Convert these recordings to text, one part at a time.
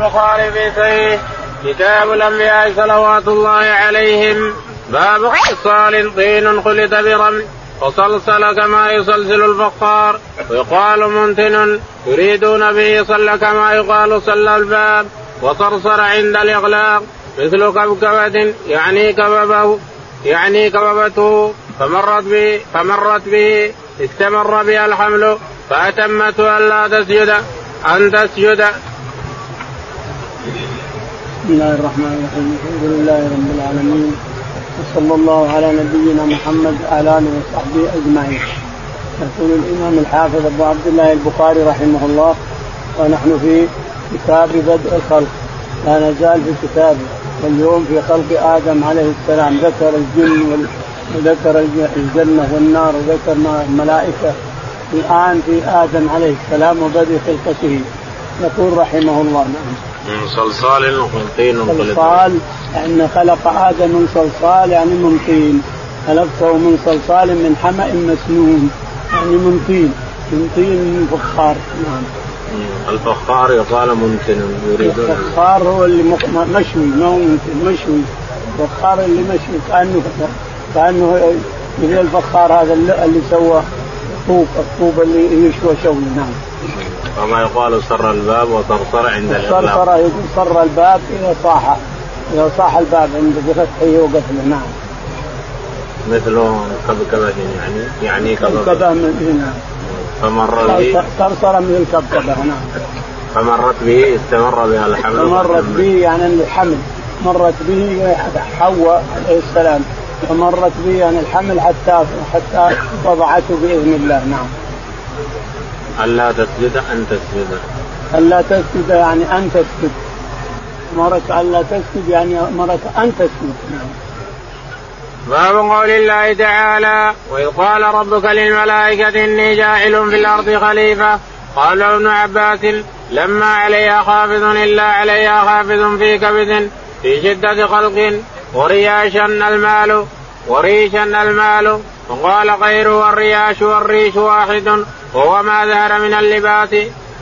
البخاري في صحيح كتاب الانبياء صلوات الله عليهم. باب خصال طين خلط برمل. وصلصل كما يصلصل الفخار. ويقال منتن يريدون به صلى كما يقال صلى الباب. وصرصر عند الإغلاق. مثل كبكبة يعني كببه يعني كببته. فمرت به فمرت به. استمر بها الحمل. فأتمته ألا تسجد. أن تسجد. بسم الله الرحمن الرحيم. الحمد لله رب العالمين. وصلى الله على نبينا محمد وعلى آله وصحبه أجمعين. يقول الإمام الحافظ أبو عبد الله البخاري رحمه الله ونحن في كتاب بدء الخلق. لا نزال في كتابه واليوم في خلق آدم عليه السلام. ذكر الجن وذكر الجنة والنار. وذكر الملائكة. الآن في آدم عليه السلام وبدء خلقته. يقول رحمه الله نعم. من صلصال وطين صلصال يعني خلق آدم من صلصال يعني من طين. خلقته من صلصال من حمأ مسنون يعني من طين. من طين من فخار نعم. الفخار يقال ممكن يريدون. الفخار هو اللي مشوي ما هو ممكن مشوي. الفخار اللي مشوي كأنه كانه مثل الفخار هذا اللي سوى الطوب الطوب اللي يشوى شوي نعم. وما يقال صر الباب وصرصر عند الإغلاق صرصر يقول صر الباب إذا صاح إذا صاح الباب عند بفتحه وقفله نعم. مثل كبكبة يعني يعني كبكبة من نعم. فمر به صرصر من الكبكبة نعم. فمرت به استمر بها الحمل. فمرت به يعني الحمل. مرت به حواء عليه السلام. فمرت به يعني الحمل حتى حتى وضعته بإذن الله نعم. ألا تسجد؟ أن تسجد. ألا تسجد؟ يعني أن تسجد. أمرك ألا تسجد يعني أمرك أن تسجد نعم. باب قول الله تعالى وإذ قال ربك للملائكة إني جاعل في الأرض خليفة قال ابن عباس لما عليها خافض إلا عليها خافض في كبد في شدة خلق ورياشا المال وريشا المال. وقال غيره الرياش والريش واحد وهو ما ظهر من اللباس.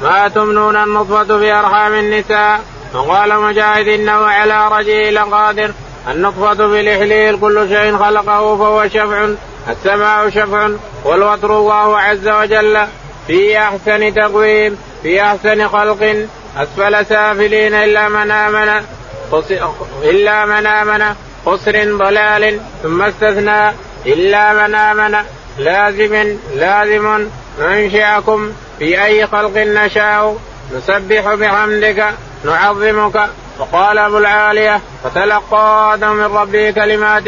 ما تمنون النطفة في أرحام النساء. وقال مجاهد إنه على رجله لقادر النطفة في الإحليل كل شيء خلقه فهو شفع السماء شفع والوتر الله عز وجل. في أحسن تقويم في أحسن خلق. أسفل سافلين إلا من آمن. إلا من آمن خسر ضلال ثم استثنى إلا من آمن لازم لازم ننشئكم في أي خلق نشاء. نسبح بحمدك نعظمك. وقال أبو العالية فتلقى آدم من ربه كلمات.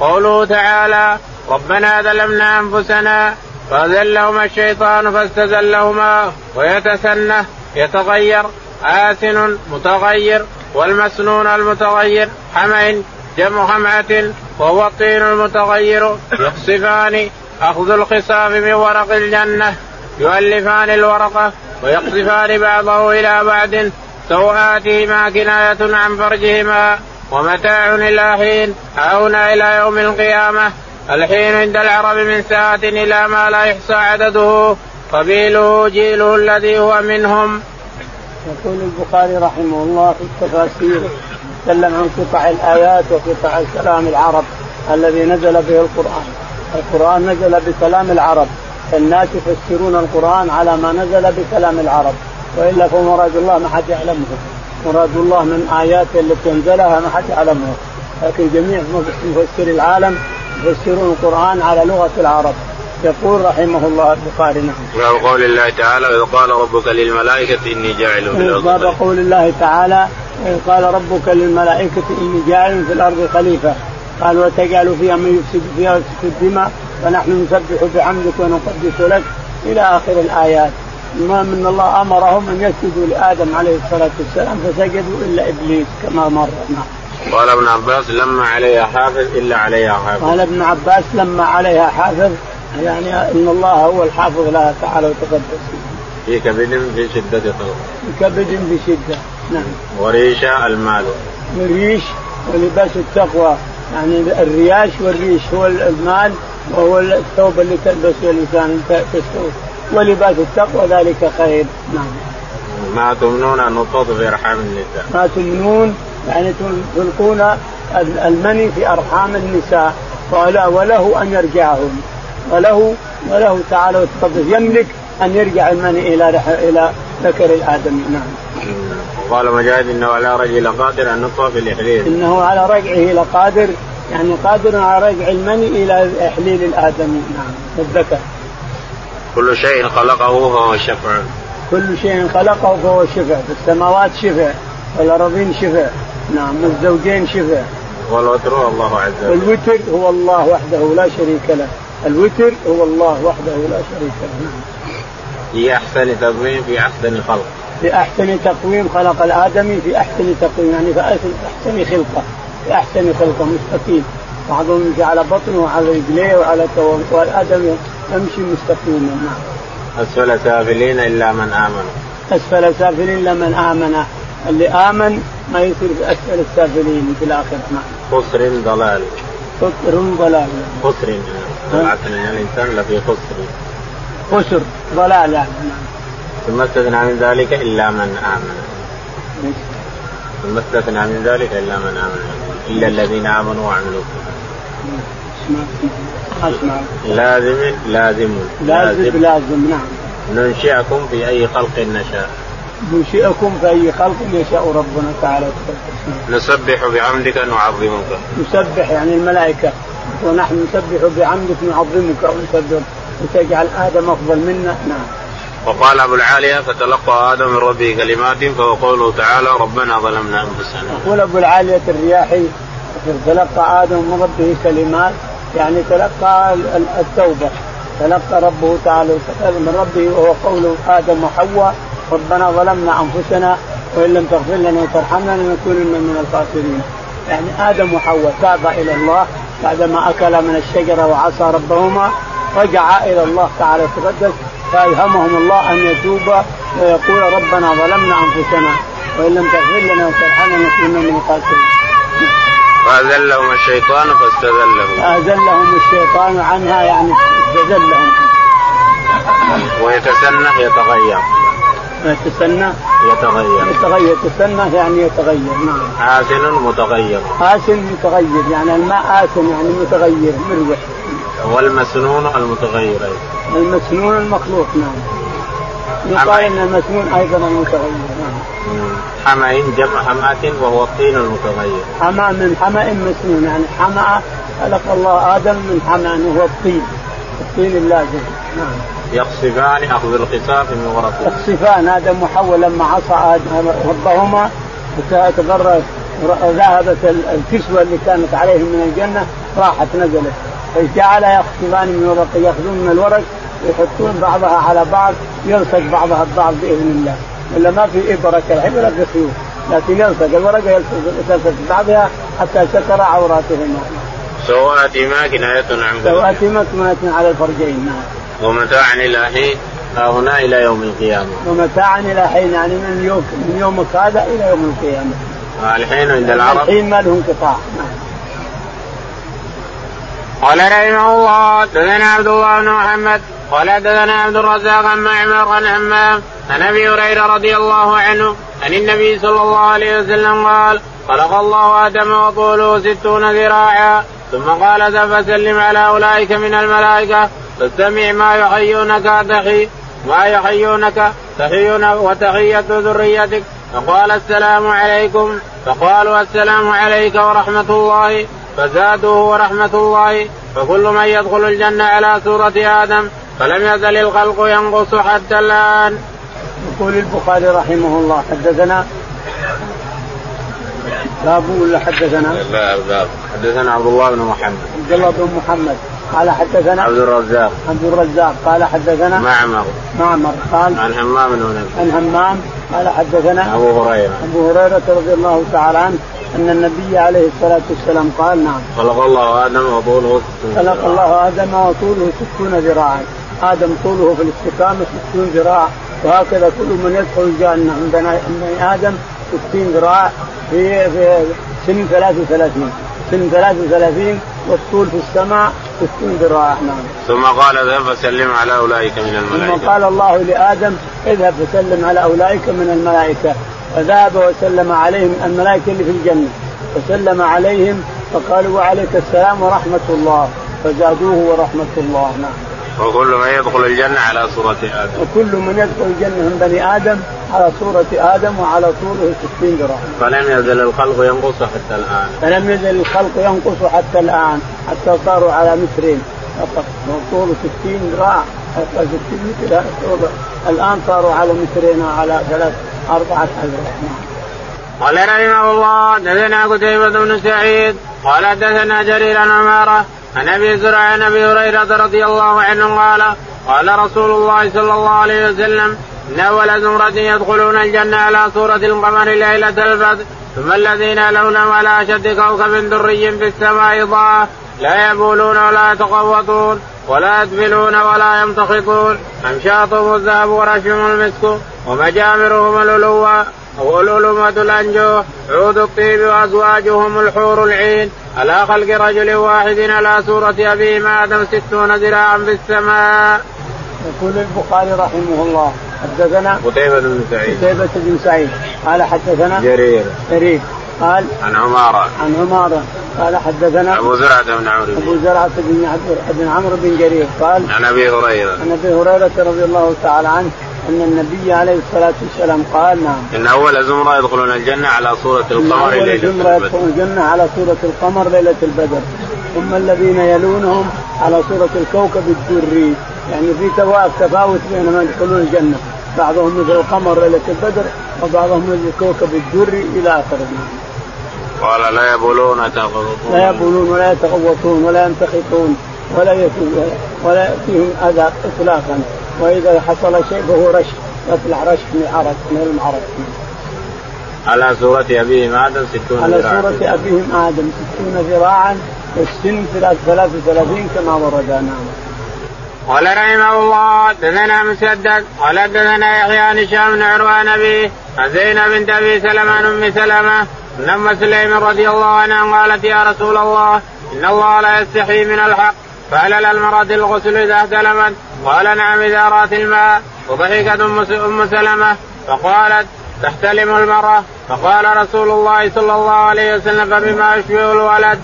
قوله تعالى ربنا ظلمنا أنفسنا فأذلهما الشيطان فاستزلهما ويتسنه يتغير آسن متغير. والمسنون المتغير حمين جمع حمعة وهو الطين المتغير. يخصفان أخذ الخصاف من ورق الجنة. يؤلفان الورقة ويقصفان بعضه إلى بعد. سوآتهما كناية عن فرجهما. ومتاع إلى حين هنا إلى يوم القيامة. الحين عند العرب من ساعة إلى ما لا يحصى عدده. قبيله جيله الذي هو منهم. يقول البخاري رحمه الله في التفاسير تكلم عن قطع الآيات وقطع كلام العرب الذي نزل به القرآن. القرآن نزل بكلام العرب. الناس يفسرون القرآن على ما نزل بكلام العرب. وإلا فمراد الله ما حد يعلمه. مراد الله من اياته التي أنزلها ما حد يعلمه. لكن جميع مفسري العالم يفسرون القرآن على لغة العرب. يقول رحمه الله البخاري نعم. باب قول الله تعالى إذ قال ربك للملائكة إني جاعل في الأرض باب قول الله تعالى إذ قال ربك للملائكة إني جاعل في الأرض خليفة قال وتجعل فيها من يفسد فيها ويسفك الدماء فنحن نسبح بحمدك ونقدس لك إلى آخر الآيات المهم ان الله أمرهم أن يسجدوا لآدم عليه الصلاة والسلام فسجدوا إلا إبليس كما مر نعم. قال ابن عباس لما عليها حافظ إلا عليها حافظ. قال ابن عباس لما عليها حافظ يعني إن الله هو الحافظ لها تعالى وتقدس. في كبد في شدة خلق. في كبد بشدة نعم. وريش المال. وريش ولباس التقوى يعني الرياش والريش هو المال وهو الثوب اللي تلبسه الإنسان ولباس التقوى ذلك خير نعم. ما تمنون أن نطوط في ارحام النساء ما تمنون يعني تلقون المني في أرحام النساء وله أن يرجعهن وله وله تعالى وتقدس يملك أن يرجع المني إلى إلى ذكر الادمي نعم. قال مجاهد إنه على رجل قادر أن نطوى في الاحليل. إنه على رجعه لقادر يعني قادر على رجع المني إلى إحليل الادمي نعم الذكر. كل شيء خلقه فهو شفع. كل شيء خلقه فهو شفع، في السماوات شفع، والأرضين شفع، نعم والزوجين شفع. والوتر هو الله عز وجل. والوتر هو الله وحده لا شريك له، الوتر هو الله وحده لا شريك له، نعم. في احسن تقويم في أحسن خلق. في احسن تقويم خلق الآدمي في أحسن تقويم يعني في احسن خلقة في أحسن خلقة مستقيم بعضهم يمشي على بطنه وعلى رجليه وعلى والآدم يمشي مستقيما نعم. أسفل سافلين إلا من آمن. أسفل سافلين إلا من آمن اللي آمن ما يصير في أسفل السافلين في الآخرة نعم. خسر ضلال. خسر ضلال. خسر طلعت الانسان لفي خسر. خسر ضلال يعني. ثم استثنى من ذلك إلا من آمن. ثم استثنى من ذلك إلا من آمن. إلا الذين آمنوا وعملوا لازم. لازم لازم. لازم نعم. ننشئكم في أي خلق نشاء. ننشئكم في أي خلق يشاء ربنا تعالى. نسبح بعمدك نعظمك. نسبح يعني الملائكة. ونحن نسبح بعمدك نعظمك ونسبح وتجعل آدم أفضل منا نعم وقال أبو العالية فتلقى آدم من ربه كلمات فهو قوله تعالى ربنا ظلمنا أنفسنا. يقول أبو العالية الرياحي تلقى آدم من ربه كلمات يعني تلقى التوبة تلقى ربه تعالى من ربه وهو قوله آدم وحواء ربنا ظلمنا أنفسنا وإن لم تغفر لنا وترحمنا لنكونن من الخاسرين. يعني آدم وحواء تابا إلى الله بعدما اكلا من الشجرة وعصى ربهما رجعا إلى الله تعالى تقدس فألهمهم الله أن يتوبوا ويقول ربنا ظلمنا أنفسنا وإن لم تغفر لنا وترحمنا نكون من الخاسرين. فأذلهم الشيطان فاستذلهم. فأذلهم الشيطان عنها يعني استذلهم. ويتسنى يتغير. يتسنى يتغير. يتغير. يتسنى يعني يتغير نعم. آسن متغير. آسن متغير يعني الماء آسن يعني متغير مروح. والمسنون المتغير المسنون المخلوق نعم. يقال إن المسنون أيضا المتغير نعم. حمأ جمع حمأة وهو الطين المتغير. حمأ من حمأ مسنون يعني حمأ خلق الله آدم من حمأ وهو الطين. الطين اللازم نعم. يقصفان أخذ القصاف من ورقه يقصفان آدم وحواء لما عصى ربهما تغرد ذهبت الكسوة اللي كانت عليهم من الجنة راحت نزلت. فجعل يخطبان من ورق يأخذون من الورق يحطون بعضها على بعض يلصق بعضها البعض بإذن الله. ولا ما في ابره كالحبره بسيوف لكن يلصق الورقه يلصق بعضها حتى ستر عوراتهما. سواتهما كناية عن سواتهما كناية على الفرجين نعم. ومتاعا إلى حين هنا إلى يوم القيامة. ومتاعا إلى حين يعني من يوم من يومك هذا إلى يوم القيامة. الحين عند العرب الحين ما له انقطاع. قال رحمه الله حدثنا عبد الله بن محمد قال حدثنا عبد الرزاق عن معمر عن همام عن أبي هريرة رضي الله عنه عن النبي صلى الله عليه وسلم قال خلق الله آدم وطوله ستون ذراعا ثم قال فسلم على اولئك من الملائكة فاستمع ما يحيونك تخي ما يحيونك تحيون وتحية ذريتك. فقال السلام عليكم. فقالوا السلام عليك ورحمة الله. فزادوا ورحمة الله. فكل من يدخل الجنة على سورة آدم فلم يزل الخلق ينقص حتى الآن. يقول البخاري رحمه الله حدثنا؟ باب ولا حدثنا؟ لا باب. حدثنا عبد الله بن محمد. عبد الله بن محمد. قال حدثنا عبد الرزاق. عبد الرزاق. قال حدثنا معمر. معمر. قال عن همام بن عن همام قال حدثنا أبو هريرة. أبو هريرة رضي الله تعالى عنه أن النبي عليه الصلاة والسلام قال نعم. خلق الله آدم وطوله خلق الله آدم وطوله ستون ذراعا آدم طوله في الاستقامة ستون ذراع. وهكذا كل من يدخل الجنة من بني آدم ستين ذراع في في سن 33 سن 33 والطول في السماء 60 ذراع نعم. ثم قال اذهب فسلم على أولئك من الملائكة. ثم قال الله لآدم اذهب فسلم على أولئك من الملائكة. فذهب وسلم عليهم الملائكة اللي في الجنة. فسلم عليهم فقالوا وعليك السلام ورحمة الله. فزادوه ورحمة الله. نعم. وكل من يدخل الجنة على صورة آدم. وكل من يدخل الجنة من بني آدم على صورة آدم وعلى طوله 60 ذراع فلم يزل الخلق ينقص حتى الآن. فلم يزل الخلق ينقص حتى الآن حتى صاروا على مترين. طوله 60 ذراع 60 متر. الآن صاروا على مترين على ثلاث أربعة أذرع قال رحمه الله دثنا قتيبة بن سعيد قال دثنا جرير عن عمارة عن أبي زرع عن أبي هريرة رضي الله عنه قال قال رسول الله صلى الله عليه وسلم إن أول زمرة يدخلون الجنة على صورة القمر ليلة البدر ثم الذين يلونهم على أشد كوكب دري في السماء ضاء لا يبولون ولا يتقوطون ولا يدفلون ولا يمتخطون امشاطهم الذهب ورشهم المسك ومجامرهم الألوة والألومة الأنجوح عود الطيب وأزواجهم الحور العين. على خلق رجل واحد على سورة أبيهم آدم ستون ذراعا في السماء. يقول البخاري رحمه الله حدثنا قتيبة بن سعيد. قتيبة بن سعيد. قال حدثنا جرير. جرير. قال عن عمارة. عن عمارة. قال حدثنا أبو زرعة بن عمرو. أبو زرعة بن بن عمرو بن جرير. قال عن أبي هريرة. عن أبي هريرة رضي الله تعالى عنه. أن النبي عليه الصلاة والسلام قال نعم. إن أول زمرة يدخلون الجنة على صورة القمر ليلة البدر. زمرة يدخلون الجنة على صورة القمر ليلة البدر. ثم الذين يلونهم على صورة الكوكب الدري. يعني في تفاوت بينما يدخلون الجنة. بعضهم مثل القمر ليلة البدر وبعضهم مثل الكوكب الدري إلى آخره. قال لا يبولون لا يبولون ولا يتغوطون ولا ينتخطون ولا ولا يأتيهم أذى إطلاقا. وإذا حصل شيء فهو رش يطلع رش من العرق من المعرق على سورة أبيهم آدم ستون على سورة أبيهم آدم ستون ذراعا والسن ثلاث وثلاثين كما ورد نعم قال رحمه الله دثنا مسدد قال دثنا يحيى عن هشام بن عروان أبي عن زينب بنت أبي سلمة عن أم سلمة أن أم سليم رضي الله عنها قالت يا رسول الله إن الله لا يستحي من الحق فهل المرأة الغسل إذا احتلمت؟ قال نعم إذا رأت الماء. وضحكت أم سلمة فقالت تحتلم المرأة. فقال رسول الله صلى الله عليه وسلم فبما يشبه الولد.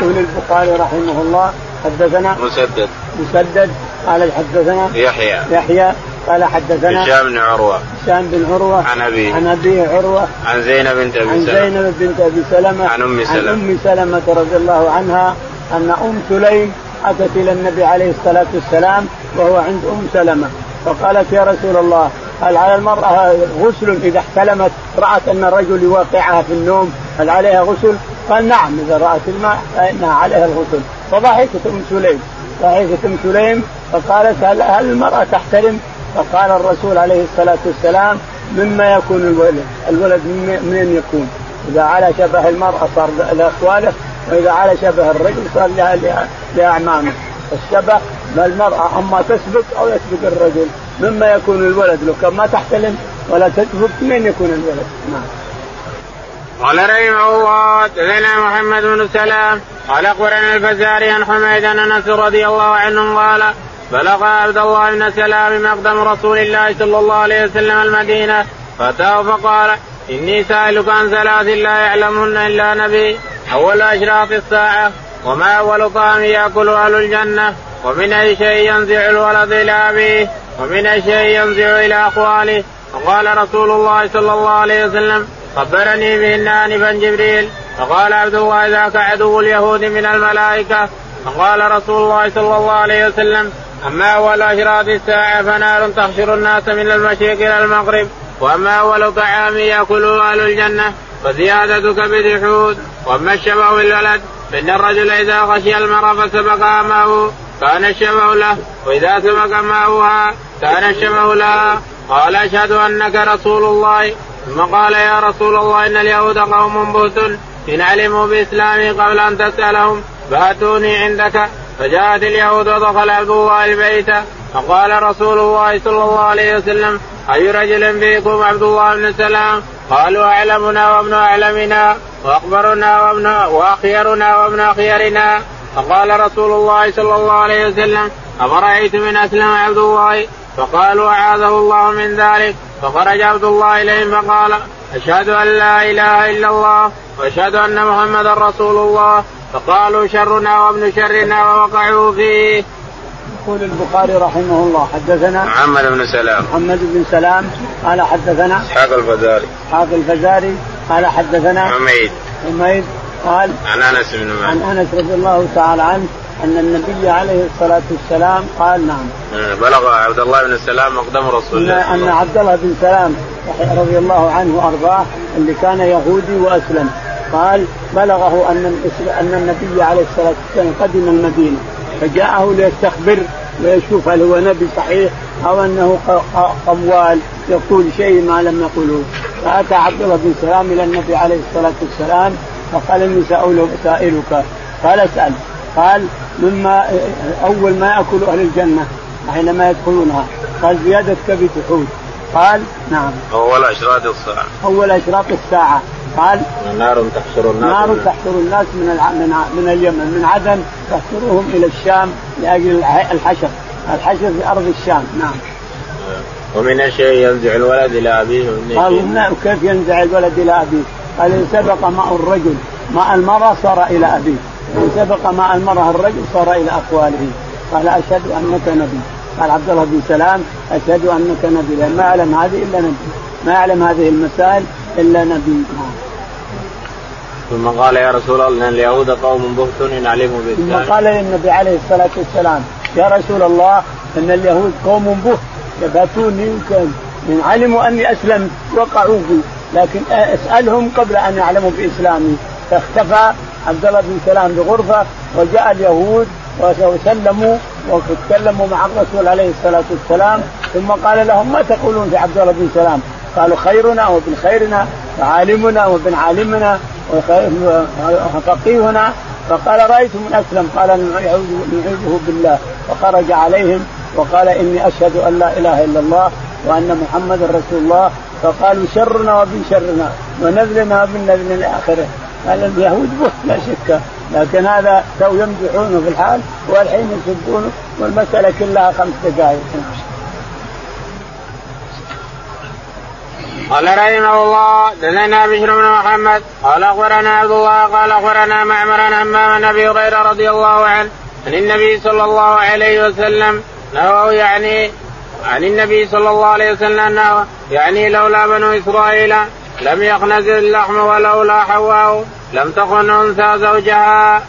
يقول البخاري رحمه الله حدثنا مسدد. مسدد. قال حدثنا يحيى. يحيى. قال حدثنا هشام بن عروة. هشام بن عروة. عن ابي عن ابي عروة. عن زينب بنت أبي عن سلمة. زينب بنت أبي سلمة. عن أم سلمة. عن أم سلمة رضي الله عنها. أن أم سليم أتت إلى النبي عليه الصلاة والسلام وهو عند أم سلمة فقالت يا رسول الله هل على المرأة غسل إذا احتلمت رأت أن الرجل يوقعها في النوم هل عليها غسل؟ قال نعم إذا رأت الماء فانها عليها الغسل فضحكت أم سليم ضحكت أم سليم فقالت هل, هل المرأة تحترم؟ فقال الرسول عليه الصلاة والسلام مما يكون الولد، الولد من يكون؟ إذا على شبه المرأة صار لاخواله واذا على شبه الرجل صار لاعمامه، الشبه ما المرأة أما تسبق أو يسبق الرجل، مما يكون الولد لو كان ما تحتلم ولا تسبق من يكون الولد؟ نعم. قال رحمه الله تزنى محمد بن سلام قال أخبرنا الفزاري عن حميد ان أنس رضي الله عنه قال بلغ عبد الله بن سلام مقدم رسول الله صلى الله عليه وسلم المدينة فأتاه فقال إني سائلك عن ثلاث لا يعلمهن إلا نبي أول أشراط الساعة وما أول طعام يأكل أهل الجنة ومن أي شيء ينزع الولد إلى أبيه ومن أي شيء ينزع إلى اخوانه فقال رسول الله صلى الله عليه وسلم خبرني بهن انفا جبريل. فقال عبد الله ذاك عدو اليهود من الملائكة. فقال رسول الله صلى الله عليه وسلم أما أول أشراط الساعة فنار تحشر الناس من المشرق إلى المغرب وأما أول طعام ياكله أهل الجنة فزياده كبد حوت وأما الشبه بالولد فإن الرجل إذا غشي المرأة فسبق أمه كان الشبه له وإذا سبق ماؤها كان الشبه لها. قال أشهد أنك رسول الله. ثم قال يا رسول الله إن اليهود قوم بهت إن علموا بإسلامي قبل أن تسألهم فأتوني عندك. فجاءت اليهود ودخل عبد الله البيت. فقال رسول الله صلى الله عليه وسلم أي رجل فيكم عبد الله بن سلام؟ قالوا أعلمنا وابن أعلمنا وأخبرنا وابن وأخيرنا وابن أخيرنا. فقال رسول الله صلى الله عليه وسلم أفرأيتم إن أسلم عبد الله؟ فقالوا أعاذه الله من ذلك. فخرج عبد الله إليهم فقال أشهد أن لا إله إلا الله وأشهد أن محمدا رسول الله. فقالوا شرنا وابن شرنا ووقعوا فيه. يقول البخاري رحمه الله حدثنا محمد بن سلام. محمد بن سلام قال حدثنا إسحاق الفزاري. إسحاق الفزاري قال حدثنا حميد. حميد قال عن أنس بن مالك. عن أنس رضي الله تعالى عنه أن النبي عليه الصلاة والسلام قال نعم. آه، بلغ عبد الله بن السلام مقدم رسول الله أن عبد الله بن سلام رضي الله عنه وأرضاه اللي كان يهودي وأسلم. قال بلغه أن أن النبي عليه الصلاة والسلام قدم المدينة. فجاءه ليستخبر ويشوف هل هو نبي صحيح أو أنه قوال يقول شيء ما لم يقله فأتى عبد الله بن سلام إلى النبي عليه الصلاة والسلام فقال إني سائلك. قال اسأل. قال مما أول ما يأكل أهل الجنة حينما يدخلونها. قال زيادة كبد حوت قال نعم. اول اشراط الساعة. اول اشراط الساعة. قال نار تحشر الناس نار تحشر الناس من من من اليمن من عدن تحشرهم إلى الشام لأجل الحشر. الحشر في أرض الشام. نعم. ومن الشيء ينزع الولد إلى أبيه. قال كيف ينزع الولد إلى أبيه؟ قال إن سبق ماء الرجل ماء المرأة صار إلى أبيه. إن سبق ماء المرأة الرجل صار إلى أقواله. قال أشهد أنك نبي. قال عبد الله بن سلام أشهد أنك نبي. لأن ما يعلم هذه إلا نبي. ما يعلم هذه المسائل إلا نبي. ثم قال يا رسول الله إن اليهود قوم بهت ان علموا بالاسلام ثم قال للنبي عليه الصلاة والسلام يا رسول الله إن اليهود قوم بهت يباتوني إن علموا أني اسلمت وقعوا بي لكن أسألهم قبل أن يعلموا بإسلامي. فاختفى عبد الله بن سلام بغرفة وجاء اليهود وسلموا وتكلموا مع الرسول عليه الصلاة والسلام ثم قال لهم ما تقولون في عبد الله بن سلام؟ قالوا خيرنا وابن خيرنا وعالمنا وابن عالمنا وفقيهنا. فقال رأيت من أسلم. قال نعوذ بالله. فخرج عليهم وقال إني أشهد أن لا إله إلا الله وأن محمدا رسول الله. فقالوا شرنا وابن شرنا ونذلنا وابن نذل إلى آخره. قال اليهود بهت لا شك. لكن هذا تو يمدحونه في الحال والحين يسبونه والمسألة كلها خمس دقائق. قال رحمه الله دثنا بشر بن محمد. قال أخبرنا عبد الله قال أخبرنا معمر عن همام أبي هريرة رضي الله عنه عن النبي صلى الله عليه وسلم نهى يعني عن النبي صلى الله عليه وسلم انه يعني لولا بنو إسرائيل لم يخنز اللحم ولولا حواء لم تكن أنثى زوجها.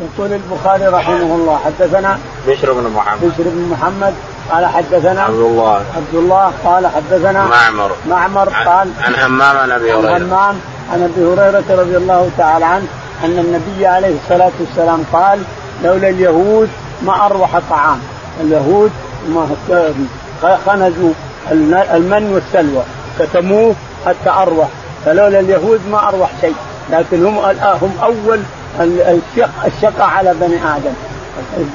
يقول البخاري رحمه الله حدثنا بشر بن محمد. بشر بن محمد قال حدثنا عبد الله. عبد الله قال حدثنا معمر. معمر قال عن همام عن أبي هريرة. عن همام عن أبي هريرة رضي الله تعالى عنه أن النبي عليه الصلاة والسلام قال لولا اليهود ما أروح طعام. اليهود ما خنزوا المن والسلوى. كتموه حتى أروح. فلولا اليهود ما أروح شيء. لكن هم هم أول الشقة على بني آدم.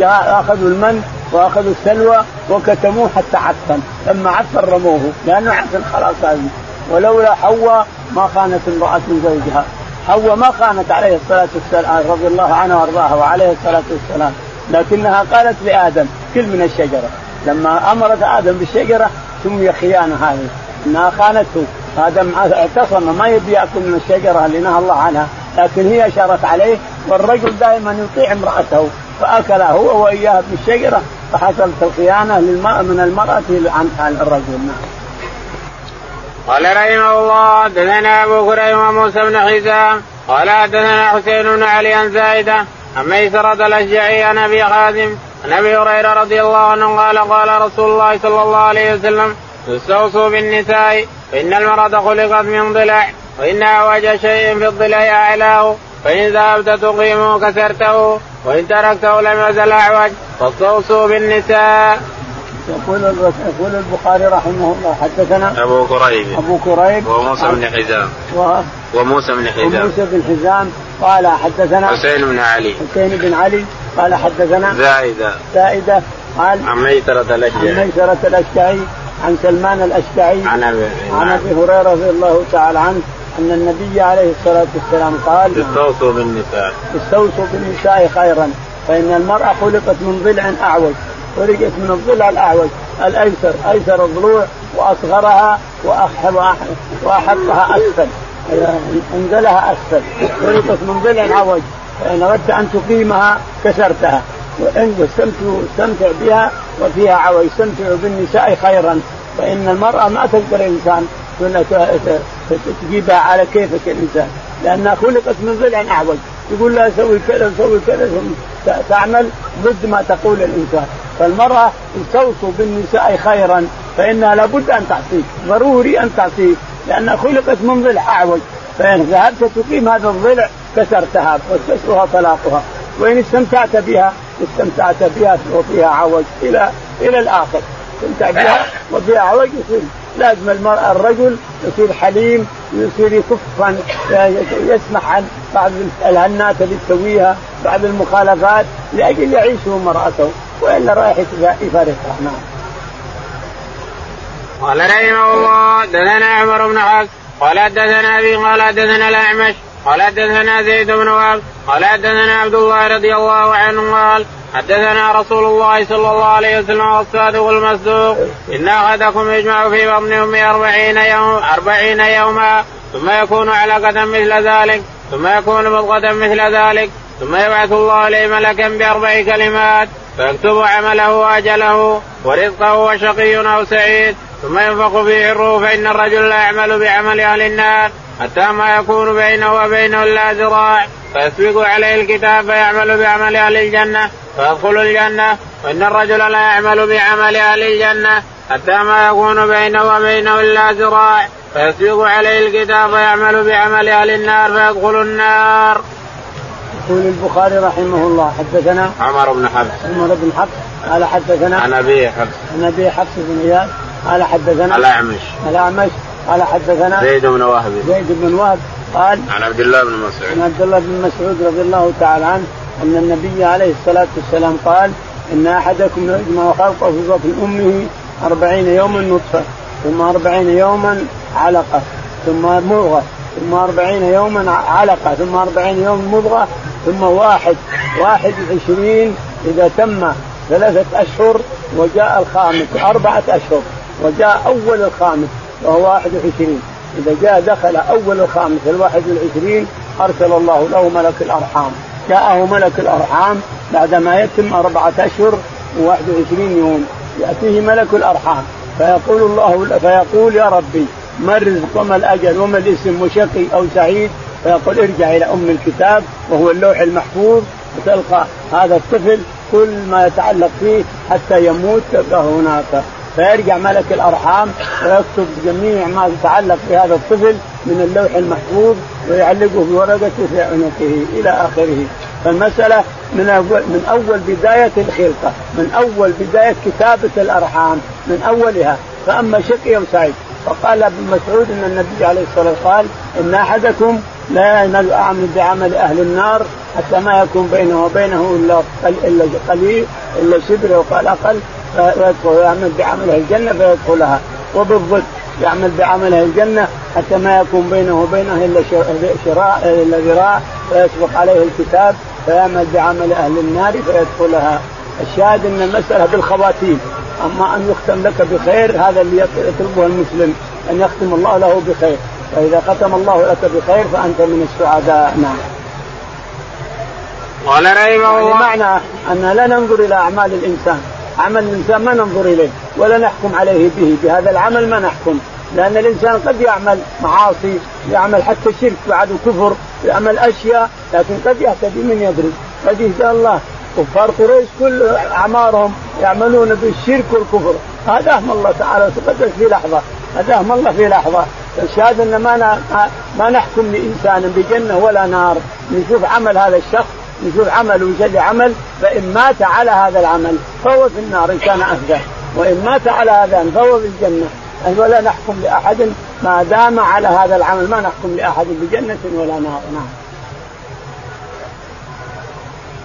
أخذوا المن وأخذوا السلوى وكتموه حتى عفن. لما عفن رموه. لأنه عفن خلاص هذه. ولولا حواء ما خانت امرأة زوجها. حواء ما خانت عليه الصلاة والسلام رضي الله عنها وأرضاها وعليه الصلاة والسلام. لكنها قالت لآدم كل من الشجرة. لما أمرت آدم بالشجرة سمي خيانة هذه. إنها خانته. آدم اعتصم ما يبي يأكل من الشجرة اللي نهى الله عنها لكن هي أشارت عليه والرجل دائما يطيع امرأته فأكل هو واياها بالشجرة فحصلت الخيانة من المرأة عن الرجل نعم. قال رحمه الله دثنا أبو كريم وموسى بن حزام قال دثنا حسين بن علي عن زايدة عن ميسرة الأشجعي عن أبي خازم عن أبي هريرة رضي الله عنه قال قال رسول الله صلى الله عليه وسلم استوصوا بالنساء فان المرأة خلقت من ضلع وإن اعوج شيء في الضلع أعلاه فإن ذهبت تقيمه كسرته وإن تركته لم يزل أعوج فاستوصوا بالنساء. يقول يقول البخاري رحمه الله حدثنا أبو كريب. أبو كريب. وموسى بن حزام. و... وموسى بن حزام. وموسى بن حزام. قال حدثنا حسين بن علي. حسين بن علي. قال حدثنا زائدة. زائدة. قال عن ميسرة الأشجعي. عن ميسرة الأشجعي. عن سلمان الأشجعي عن أبي عن أبي هريرة رضي الله تعالى عنه أن النبي عليه الصلاة والسلام قال استوصوا بالنساء. استوصوا بالنساء خيرا فإن المرأة خلقت من ضلع أعوج خلقت من الضلع الأعوج الأيسر أيسر الضلوع وأصغرها واحطها أسفل أنزلها أسفل خلقت من ضلع عوج فإن أردت أن تقيمها كسرتها. وإن استمتع بها وفيها عوج استمتع بالنساء خيرا. فإن المرأة ما تقدر الإنسان تجيبها على كيفك الإنسان. لأنها خلقت من ضلع أعوج. يقول لها سوي كذا سوي كذا تعمل ضد ما تقول الإنسان. فالمرأة استوصوا بالنساء خيرا فإنها لابد أن تعصيك. ضروري أن تعصيك لأنها خلقت من ضلع أعوج. فإن ذهبت تقيم هذا الضلع كسرتها وكسرها طلاقها. وإن استمتعت بها استمتعت بها وفيها عوج إلى إلى الآخر. استمتع بها وفيها عوج يصير. لازم المرأة الرجل يصير حليم يصير يكف يسمح عن بعض الهنات اللي تسويها بعض المخالفات لأجل يعيش هو مرأته وإلا رايح يفارقها. نعم. قال رحمه الله دثنا عمر بن حفص قال حدثنا أبي قال حدثنا الأعمش قال حدثنا زيد بن وهب قال حدثنا عبد الله رضي الله عنه قال حدثنا رسول الله صلى الله عليه وسلم والصادق المصدوق إن أحدكم يجمع في بطن أمه أربعين يوم أربعين يوما ثم يكون علقة مثل ذلك ثم يكون مضغة مثل ذلك ثم يبعث الله إليه ملكا بأربع كلمات فيكتب عمله وأجله ورزقه وشقي أو سعيد ثم ينفخ فيه الروح فإن الرجل لا يعمل بعمل أهل النار. حتى ما يكون بينه وبينه الا ذراع. فيسبق عليه الكتاب فيعمل بعمل أهل الجنة. فيدخل الجنة. وان الرجل لا يعمل بعمل أهل الجنة. حتى ما يكون بينه وبينه الا ذراع. فيسبق عليه الكتاب فيعمل بعمل أهل النار. فيدخل النار. يقول البخاري رحمه الله حدثنا عمر بن حفص. عمر بن حفص قال حدثنا عن ابي حفص. عن ابي حفص بن اياد قال حدثنا الأعمش. الأعمش قال حدثنا زيد بن وهب. زيد بن وهب قال عن عبد الله بن مسعود. عن عبد الله بن مسعود رضي الله تعالى عنه أن النبي عليه الصلاة والسلام قال إن أحدكم يجمع خلقه في بطن أمه أربعين يوما نطفة ثم أربعين يوما علقة ثم مضغة ثم أربعين يوما علقة ثم أربعين يوم مضغة ثم واحد واحد وعشرين إذا تم ثلاثة أشهر وجاء الخامس أربعة أشهر وجاء أول الخامس. وهو واحد وعشرين. إذا جاء دخل أول الخامس الواحد والعشرين أرسل الله له ملك الأرحام. جاءه ملك الأرحام بعدما يتم أربعة أشهر وواحد وعشرين يوم. يأتيه ملك الأرحام. فيقول الله فيقول يا ربي ما الرزق وما الأجل وما الاسم وشقي أو سعيد؟ فيقول ارجع إلى أم الكتاب وهو اللوح المحفوظ وتلقى هذا الطفل كل ما يتعلق فيه حتى يموت. تلقاه هناك. فيرجع ملك الأرحام ويكتب جميع ما يتعلق بهذا الطفل من اللوح المحفوظ ويعلقه بورقته في عنقه إلى آخره. فالمسألة من اول من أول بداية الخلقة من أول بداية كتابة الأرحام من أولها. فأما شقي سعيد وقال ابن مسعود إن النبي عليه الصلاة والسلام قال إن أحدكم لا ينال أعمل بعمل أهل النار حتى ما يكون بينه وبينه إلا قليل إلا شبر وقال أقل فيدخل يعمل بعمل أهل الجنة فيدخلها. وبالضد يعمل بعمل أهل الجنة حتى ما يكون بينه وبينه إلا شراء إلا ذراع فيسبق عليه الكتاب فيعمل بعمل أهل النار فيدخلها. الشاهد أن المسألة بالخواتيم. أما أن يختم لك بخير هذا اللي يطلبه المسلم أن يختم الله له بخير. فإذا ختم الله لك بخير فأنت من السعداء. نعم. قال رحمه يعني الله معنى أن لا ننظر إلى أعمال الإنسان، عمل الإنسان ما ننظر إليه ولا نحكم عليه به، بهذا العمل ما نحكم، لأن الإنسان قد يعمل معاصي، يعمل حتى شرك بعد كفر، يعمل أشياء لكن قد يهتدي من يدري، قد يهدى الله. كفار قريش كل أعمارهم يعملون بالشرك والكفر. هداهم الله تعالى وتقدس في لحظة. هداهم الله في لحظة. الشاهد أن ما ما نحكم لإنسان بجنة ولا نار. نشوف عمل هذا الشخص نشوف عمل وجد عمل فإن مات على هذا العمل فهو في النار إن كان اهدى وإن مات على هذا فهو في الجنة. ولا نحكم لأحد ما دام على هذا العمل ما نحكم لأحد بجنة ولا نار. نعم.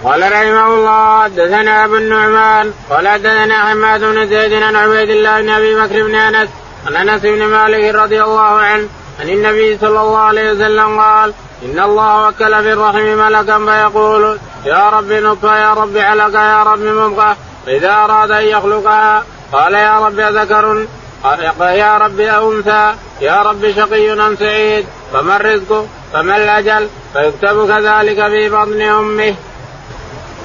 قال رحمه الله حدثنا أبو النعمان قال حدثنا حماد بن زيد عن عبيد الله بن أبي بكر بن أنس عن أنس بن مالك رضي الله عنه عن النبي صلى الله عليه وسلم قال إن الله وكل في الرحم ملكا فيقول يا رب نطفة يا رب علقة يا رب مضغه فاذا أراد أن يخلقها قال يا رب ذكر يا رب أنثى يا رب شقي أم سعيد. فما الرزق؟ فما الأجل؟ فيكتب كذلك في بطن أمه.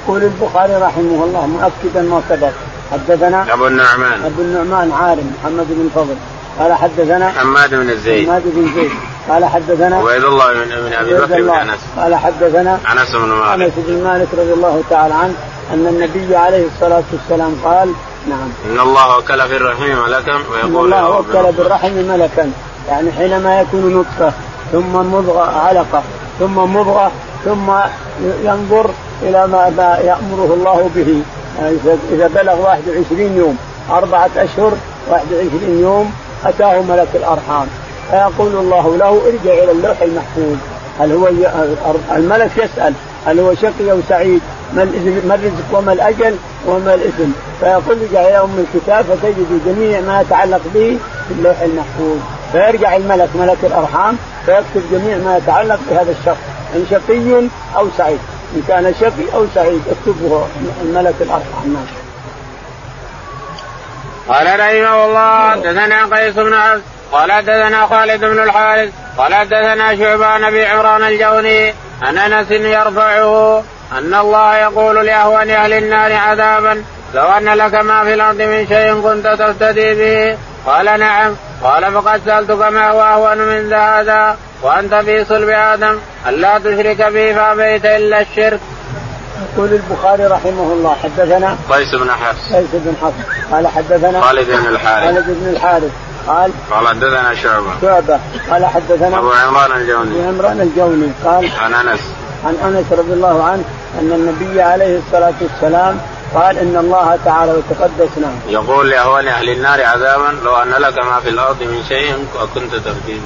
يقول البخاري رحمه الله مؤكدا ما سبق. حدثنا أبو النعمان. أبو النعمان عارم محمد بن فضل. قال حدثنا حماد بن زيد. حماد بن زيد. قال حدثنا عبيد الله بن أبي بكر بن أنس. قال حدثنا أنس بن مالك. أنس بن مالك رضي الله تعالى عنه أن النبي عليه الصلاة والسلام قال نعم. إن الله وكل في الرحم ملكا ويقول ان الله وكل بالرحم ملكا. يعني حينما يكون نطفه ثم مضغة علقة ثم مضغة ثم ينظر إلى ما, ما يأمره الله به. يعني اذا بلغ 21 يوم أربعة أشهر 21 يوم أتاه ملك الأرحام. فيقول الله له ارجع إلى اللوح المحفوظ. هل هو الملك يسأل هل هو شقي أو سعيد؟ ما ما الرزق وما الأجل وما الاثم فيقول ارجع إلى أم الكتاب فتجد جميع ما يتعلق به في اللوح المحفوظ. فيرجع الملك ملك الأرحام فيكتب جميع ما يتعلق بهذا الشخص إن شقي أو سعيد. إن كان شقي أو سعيد اكتبه الملك الأرحام. نعم. قال رحمه الله حدثنا قيس بن قال حدثنا خالد بن الحارث قال حدثنا شعبان ابي عمران الجوني عن أنس يرفعه أن الله يقول لاهون أهل النار عذابا لو أن لك ما في الأرض من شيء كنت تفتدي به. قال نعم قال فقد سألتك ما هو أهون من هذا؟ وأنت في صلب آدم ألا تشرك بي فأبيت إلا الشرك. يقول البخاري رحمه الله حدثنا قيس بن حفص. قيس بن حفص. قال حدثنا خالد بن الحارث. خالد بن الحارث. قال؟ قال حدثنا شعبة. شعبة. قال حدثنا أبو عمران الجوني. أبو عمران الجوني. قال عن أنس. عن أنس رضي الله عنه أن النبي عليه الصلاة والسلام قال إن الله تعالى وتقدس نعم. يقول لأهوال أهل النار عذابا لو أن لك ما في الأرض من شيء كنت تبكيه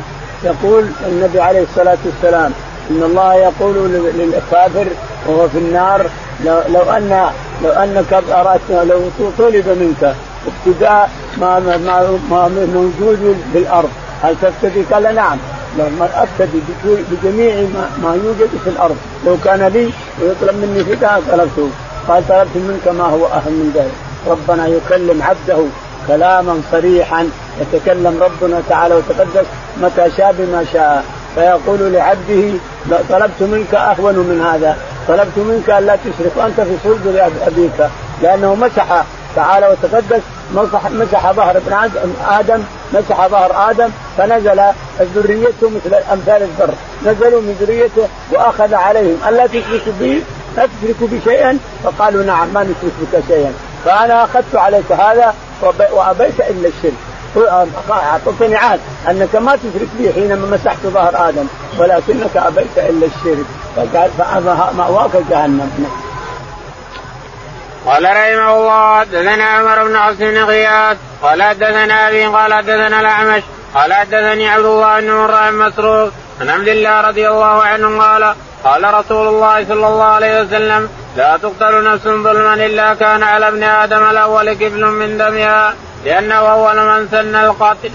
يقول النبي عليه الصلاة والسلام إن الله يقول للكافر وهو في النار لو, لو أن لو أنك اردت لو طلب منك ابتداء ما ما ما موجود في الأرض هل تفتدي؟ قال نعم. لما أبتدي بجميع ما, يوجد في الأرض. لو كان لي ويطلب مني فداء طلبته. قال طلبت منك ما هو أهم من ذلك. ربنا يكلم عبده كلاما صريحا يتكلم ربنا تعالى وتقدس متى شاء بما شاء. فيقول لعبده طلبت منك أهون من هذا. طلبت منك أن لا تشرك وأنت في صلب أبيك لأنه مسح تعالى وتقدس مسح مسح ظهر ابن آدم مسح ظهر آدم فنزل ذريته مثل أمثال الذر نزلوا من ذريته وأخذ عليهم. ألا تشركوا بي لا تشركوا بي شيئا؟ فقالوا نعم ما نشرك بك شيئا. فأنا أخذت عليك هذا وأبيت إلا الشرك. اعطتني عهد أنك ما تشرك بي حينما مسحت ظهر آدم ولكنك أبيت إلا الشرك. فقال فمأواك جهنم. قال رحمه الله حدثنا عمر بن بن غياث قال حدثنا أبي قال حدثنا الأعمش قال حدثني عبد الله بن مرة مسروق عن عبد الله رضي الله عنه قال قال رسول الله صلى الله عليه وسلم لا تقتل نفس ظلما إلا كان على ابن آدم الأول كفل من دمها لأنه أول من سن القتل.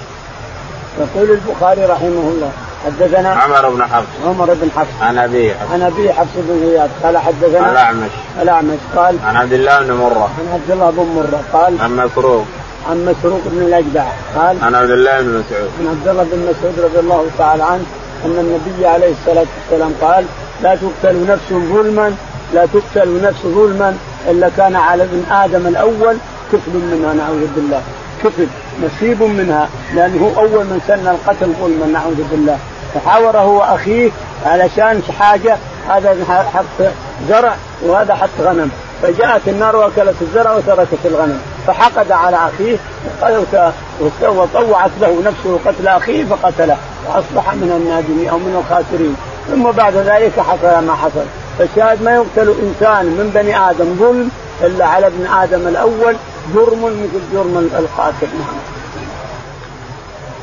يقول البخاري رحمه الله حدثنا عمر بن حفص. عمر بن حفص. عن أبي حفص. عن أبي حفص بن غياث قال حدثنا الأعمش. الأعمش. قال عن عبد الله بن مرة. عن عبد الله بن مرة. قال عن مسروق عن مسروق بن الأجدع. قال عن عبد الله بن مسعود. عن عبد الله بن مسعود رضي الله تعالى عنه أن النبي عليه الصلاة والسلام قال لا تقتل نفس ظلما لا تقتل نفس ظلما إلا كان على ابن آدم الأول كفل منها. نعوذ بالله. كفل. نصيب منها لأنه هو أول من سن القتل ظلما نعوذ بالله. فحاور هو اخيه علشان حاجة هذا حق زرع وهذا حق غنم. فجاءت النار وأكلت الزرع وتركت الغنم. فحقد على أخيه وطوعت له نفسه قتل أخيه فقتله. واصبح من النادمين أو من الخاسرين. ثم بعد ذلك حصل ما حصل. فالشاهد ما يقتل إنسان من بني آدم ظلم إلا على ابن آدم الأول جرم مثل جرم القاتل نعم.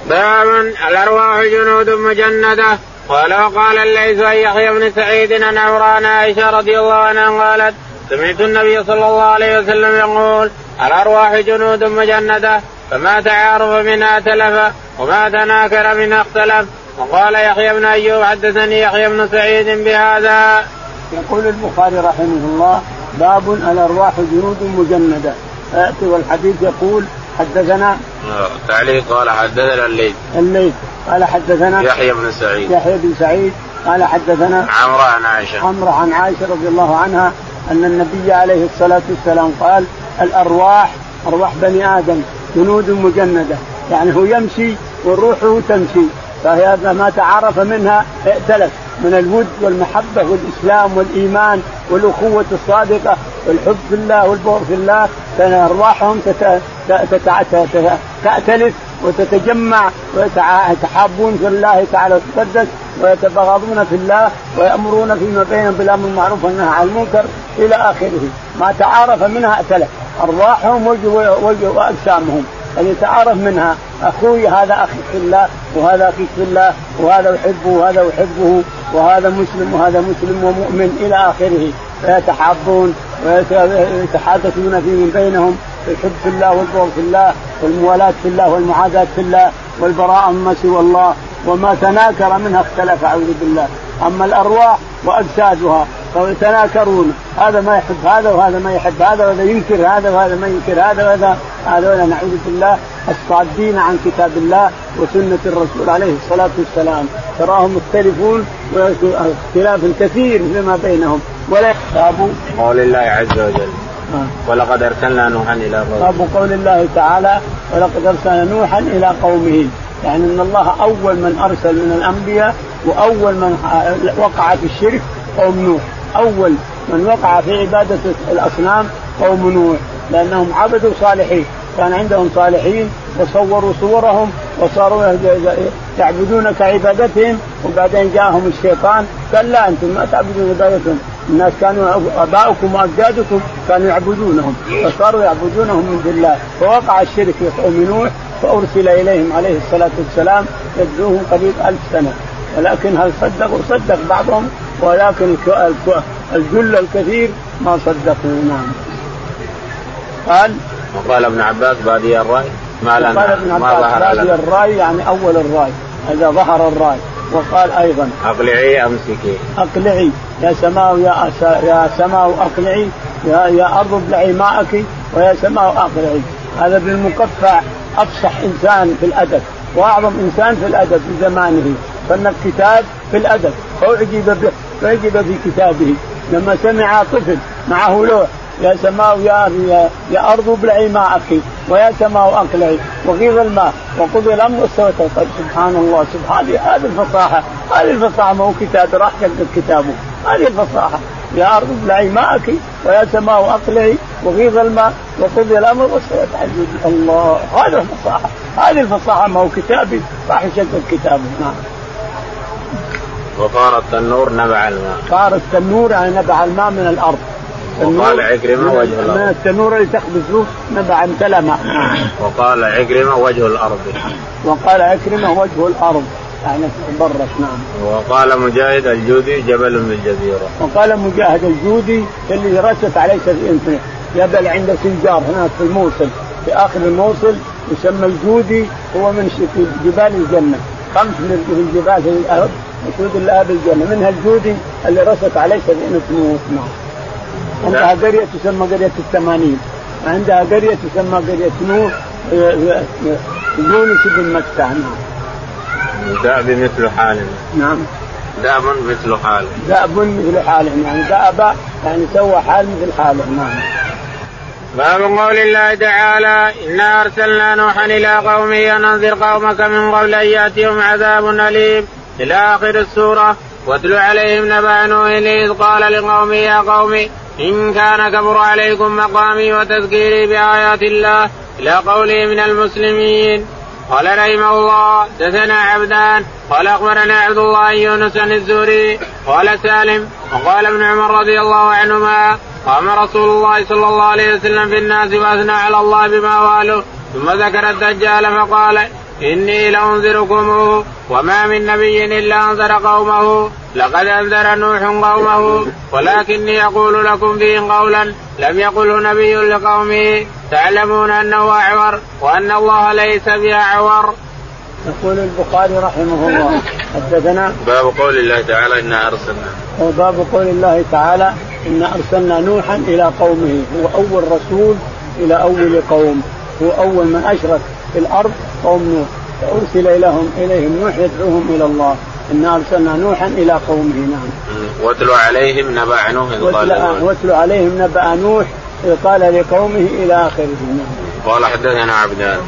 باب الأرواح جنود مجندة قال وقال الليث عن يحيى بن سعيد عن عمران عائشة رضي الله عنها قالت سمعت النبي صلى الله عليه وسلم يقول الأرواح جنود مجندة فما تعارف منها تلف وما تناكر منها اختلف وقال يحيى بن أيوب حدثني يحيى بن سعيد بهذا. يقول البخاري رحمه الله باب الأرواح جنود مجندة والحديث يقول حدثنا تعليق قال حدثنا الليل الليل قال حدثنا يحيى بن سعيد. يحيى بن سعيد. قال حدثنا عمرو عن عائشة. عمرو عن عائشة رضي الله عنها أن النبي عليه الصلاة والسلام قال الأرواح أرواح بني آدم جنود مجندة. يعني هو يمشي وروحه تمشي. فهي ما تعرف منها ائتلف. من الود والمحبة والإسلام والإيمان والأخوة الصادقة والحب في الله والبغض في الله كان أرواحهم تأتلف وتتجمع ويتحابون في الله تعالى وتقدس ويتباغضون في الله ويأمرون فيما بينهم بالأمر المعروف والنهي عن المنكر إلى آخره. ما تعارف منها ائتلف أرواحهم وأجسامهم. أن يتعارف منها. أخوي هذا أخي في الله وهذا أخي في الله وهذا أحبه وهذا أحبه وهذا مسلم وهذا مسلم ومؤمن إلى آخره. فيتحابون ويتحادثون فيما بينهم. الحب في الله والبغض في الله والموالاة في الله والمعاداة في الله والبراءة مما سوى الله وما تناكر منها اختلف أعوذ بالله. أما الأرواح وأجسادها فيتناكرون هذا ما يحب هذا وهذا ما يحب هذا وهذا ينكر هذا وهذا ما ينكر هذا وهذا. هذول نعوذ بالله. الصادين عن كتاب الله وسنة الرسول عليه الصلاة والسلام. تراهم مختلفون اختلاف كثير فيما بينهم. ولا يخافوا. قول الله عز وجل. آه. ولقد أرسلنا نوحا إلى قومه. باب قول الله تعالى ولقد أرسلنا نوحا إلى قومه. يعني إن الله أول من أرسل من الأنبياء وأول من وقع في الشرك قوم نوح. أول من وقع في عبادة الأصنام قوم نوح. لأنهم عبدوا صالحين. كان عندهم صالحين وصوروا صورهم وصاروا يعبدون كعبادتهم وبعدين جاءهم الشيطان. قال لا أنتم ما تعبدون عبادتهم. الناس كانوا أباؤكم وأجدادكم كانوا يعبدونهم فصاروا يعبدونهم من الله فوقع الشرك في قوم نوح فأرسل إليهم عليه الصلاة والسلام يدعوهم قريب ألف سنة. ولكن هل صدقوا؟ صدق بعضهم ولكن الجل الكثير ما صدقوا نعم. قال؟ وقال ابن عباس بادي الرأي. ما لنا قال ابن عباس بادي الرأي يعني أول الرأي إذا ظهر الرأي. وقال أيضا أقلعي أمسكي. أقلعي. يا سماء يا يا سماء أقلعي. يا يا أرض ابلعي ماءك ويا سماء أقلعي. هذا بالمقفع أفصح إنسان في الأدب وأعظم إنسان في الأدب في زمانه. فن الكتاب في الأدب. اعجب به اعجب في كتابه. لما سمع طفل معه لوح يا سماء يا يا, يا أرض ابلعي ماءك ويا سماء اقلعي وغيظ الماء وقضي الأمر واستوت طيب سبحان الله سبحان هذه الفصاحة هذه الفصاحة ما هو كتاب راح كتابه. هذه الفصاحة. يا أرض ابلعي ماءك ويا سماء اقلعي وغيظ الماء وقضي الأمر واستوت الله هذه الفصاحة. هذه الفصاحة ما هو كتابي راح يشكل كتابه نعم. وصار التنور نبع الماء. صار التنور يعني نبع الماء من الأرض. وقال عكرمة وجه الأرض. من التنور اللي تخبز نبع امتلأ ماء وقال عكرمة وجه الأرض. وقال عكرمة وجه الأرض. يعني برك نعم. وقال مجاهد الجودي جبل من الجزيرة وقال مجاهد الجودي اللي رست عليه جبل عند سنجار هناك في الموصل. في آخر الموصل يسمى الجودي هو من جبال الجنة. خمس من الجبال في الأرض. مسعود الله بالجنة منها الجودي اللي رست عليه سفينة نوح نعم. عندها قرية تسمى قرية الثمانين. عندها قرية تسمى قرية نوح يونس بن مكة. نعم دأب مثل حالنا نعم. دأب مثل حاله. دأب مثل حاله يعني دأب يعني سوى حال مثل حاله. نعم. باب قول الله تعالى إنا أرسلنا نوحا إلى قومه أن أنذر قومك من قبل أن يأتيهم عذاب أليم. إلى آخر السورة. واتل عليهم نبأ نوح إذ قال لقومه يا قوم إن كان كبر عليكم مقامي وتذكيري بآيات الله إلى قوله من المسلمين. قال رحمه الله دثنا عبدان قال أخبرنا عبد الله يونس عن الزهري قال سالم وقال ابن عمر رضي الله عنهما قام رسول الله صلى الله عليه وسلم في الناس وأثنى على الله بما واله ثم ذكر الدجال فقال إني لأنذركم وما من نبي إلا أنذر قومه. لقد أنذر نوح قومه ولكني أقول لكم فيه قولا. لم يقله نبي لقومه. تعلمون أنه أعور وأن الله ليس بأعور. يقول البخاري رحمه الله. حدثنا باب قول الله تعالى إنا أرسلنا. باب قول الله تعالى إنا أرسلنا نوحا إلى قومه. هو أول رسول إلى أول قوم. هو أول من أشرك. في الأرض قوم نوح. فأرسل اليهم إليهم نوح يدعوهم إلى الله. إنا أرسلنا نوحا إلى قومه نعم. واتلو عليهم نبأ نوح واتلو عليهم نبأ نوح قال لقومه إلى آخره نعم. قال حدثنا عبدان.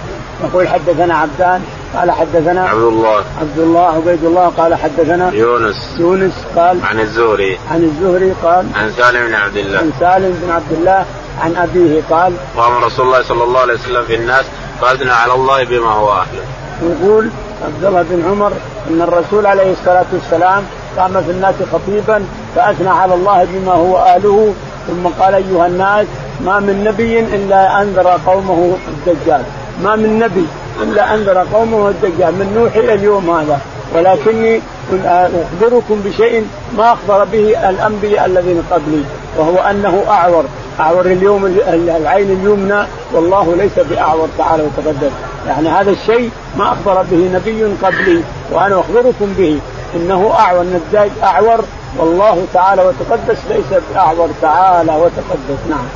يقول حدثنا عبدان قال حدثنا عبد الله عبد الله عبيد الله قال حدثنا يونس. يونس قال عن الزهري. عن الزهري قال عن سالم بن عبد الله. عن سالم بن عبد الله عن أبيه قال قام رسول الله صلى الله عليه وسلم في الناس فاثنى على الله بما هو أهله. يقول عبد الله بن عمر أن الرسول عليه الصلاة والسلام قام في الناس خطيبا فأثنى على الله بما هو أهله ثم قال أيها الناس ما من نبي إلا أنذر قومه الدجال ما من نبي إلا أنذر قومه الدجال من نوح إلى اليوم هذا ولكني أخبركم بشيء ما أخبر به الأنبياء الذين قبلي وهو أنه أعور أعور اليوم العين اليمنى والله ليس بأعور تعالى وتقدم. يعني هذا الشيء ما أخبر به نبي قبلي وأنا أخبركم به. إنه أعور النجاج أعور والله تعالى وتقدس ليس بأعور تعالى وتقدس. نعم.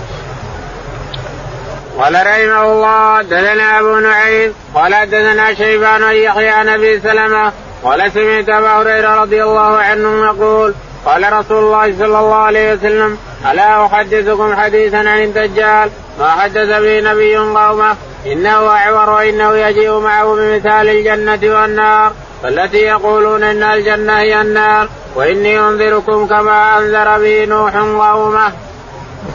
قال رحمه الله دثنا أبو نعيم قال دثنا شيبان يحيى عن أبي سلمة قال سمعت أبا هريرة رضي الله عنه يقول قال رسول الله صلى الله عليه وسلم ألا أحدثكم حديثا عن الدجال؟ ما حدث به نبي قومه إنه أعور وإنه يجيء معه بمثال الجنة والنار فالتي يقولون إن الجنة هي النار وإني انذركم كما أنذر به نوح قومه.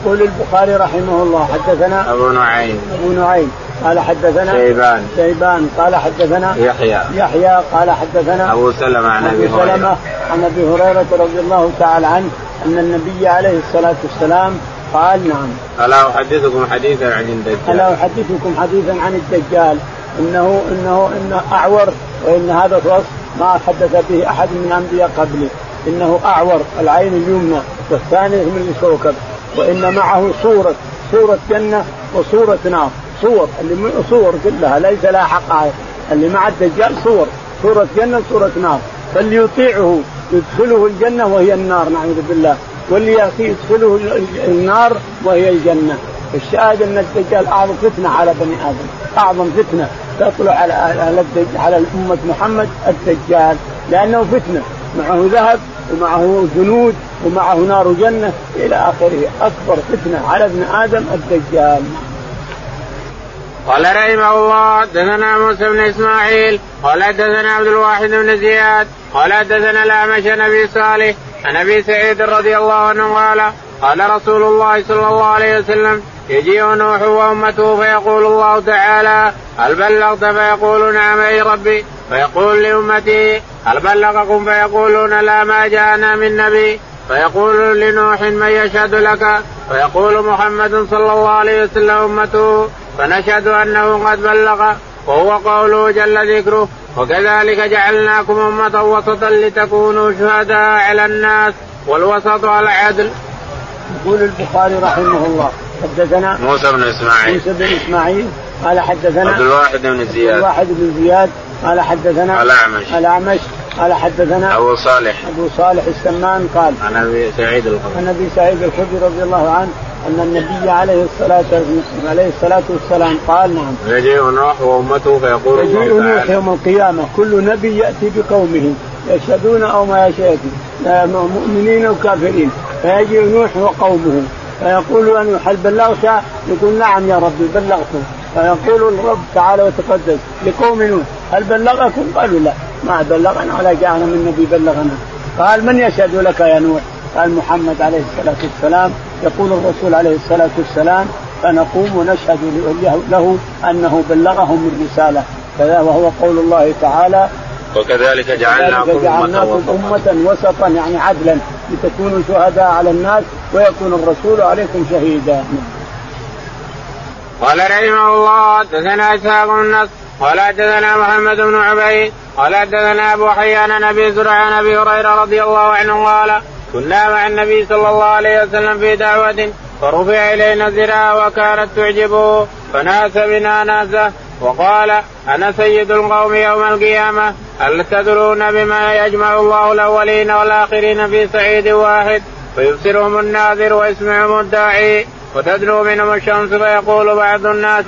يقول البخاري رحمه الله حدثنا أبو نعيم. أبو نعيم. قال حدثنا شيبان. شيبان. قال حدثنا يحيى. يحيى. قال حدثنا أبو سلمة عن أبي هريرة. عن أبي هريرة رضي الله تعالى عنه أن النبي عليه الصلاة والسلام قال نعم. ألا أحدثكم حديثا عن الدجال؟ ألا أحدثكم حديثا عن الدجال؟ إنه إنه إنه أعور وإن هذا الوصف ما حدث به أحد من الانبياء قبلي إنه أعور العين اليمنى والثاني من الكوكب. وإن معه صورة صورة جنة وصورة نار. صور اللي صور كلها ليس لها حقائق. اللي مع الدجال صور صورة جنة صورة نار. فاللي يطيعه يدخله الجنة وهي النار نعوذ بالله. واللي يدخله النار وهي الجنة. الشاهد أن الدجال أعظم فتنة على بني آدم. أعظم فتنة تطلع على على على امه محمد الدجال. لأنه فتنة. معه ذهب ومعه جنود ومعه نار جنة. إلى آخره. أكبر فتنة على ابن آدم الدجال. قال رحمه الله حدثنا موسى بن إسماعيل قال حدثنا عبد الواحد بن زياد قال حدثنا الأعمش نبي صالح عن أبي سعيد رضي الله عنه قال قال رسول الله صلى الله عليه وسلم يجيء نوح وأمته فيقول الله تعالى هل بلغت? فيقول نعم أي ربي. فيقول لأمتي هل بلغكم? فيقولون لا ما جاءنا من نبي. فيقول لنوح من يشهد لك؟ فيقول محمد صلى الله عليه وسلم أمته. فنشهد أنه قد بلغ وهو قوله جل ذكره وكذلك جعلناكم أمة وسطا لتكونوا شهداء على الناس والوسط على العدل. يقول البخاري رحمه الله حدثنا موسى بن إسماعيل. موسى بن إسماعيل قال حدثنا عبد الواحد بن زياد. عبد الواحد بن زياد قال حدثنا الأعمش. الأعمش قال حدثنا أبو صالح. أبو صالح السمان قال عن أبي سعيد الخدري. عن أبي سعيد الخدري رضي الله عنه أن النبي عليه الصلاه عليه الصلاة والسلام قال نعم. يجيء نوح وأمته فيقول يجيء نوح يوم القيامة. كل نبي يأتي بقومه يشهدون أو ما يشهد مؤمنين وكافرين فيجيء نوح وقومه فيقول أن هل بلغت؟ يقول نعم يا ربي بلغته فيقول الرب تعالى وتقدس لقوم نوح هل بلغكم؟ قالوا لا. ما بلغنا ولا جاءنا من نبي بلغنا. قال من يشهد لك يا نوح؟ قال محمد عليه الصلاة والسلام يقول الرسول عليه الصلاة والسلام فنقوم ونشهد له أنه بلغهم الرسالة. وهو قول الله تعالى وكذلك جعلناكم, جعلناكم أمة وسطا يعني عدلا لتكونوا شهداء على الناس ويكون الرسول عليكم شهيدا. قال رحمه الله حدثنا إسحاق بن نصر قال حدثنا محمد بن عبيد قال حدثنا أبو حيان نبي زرع عن أبي هريرة رضي الله عنه قال كنا مع النبي صلى الله عليه وسلم في دعوة فرفع إلينا الذراع وكانت تعجبه فناس بنا ناسه وقال أنا سيد القوم يوم القيامة هل تدرون بما يجمع الله الأولين والآخرين في سعيد واحد؟ فيبصرهم الناذر ويسمعهم الداعي وتدنو منهم الشمس فيقول بعض الناس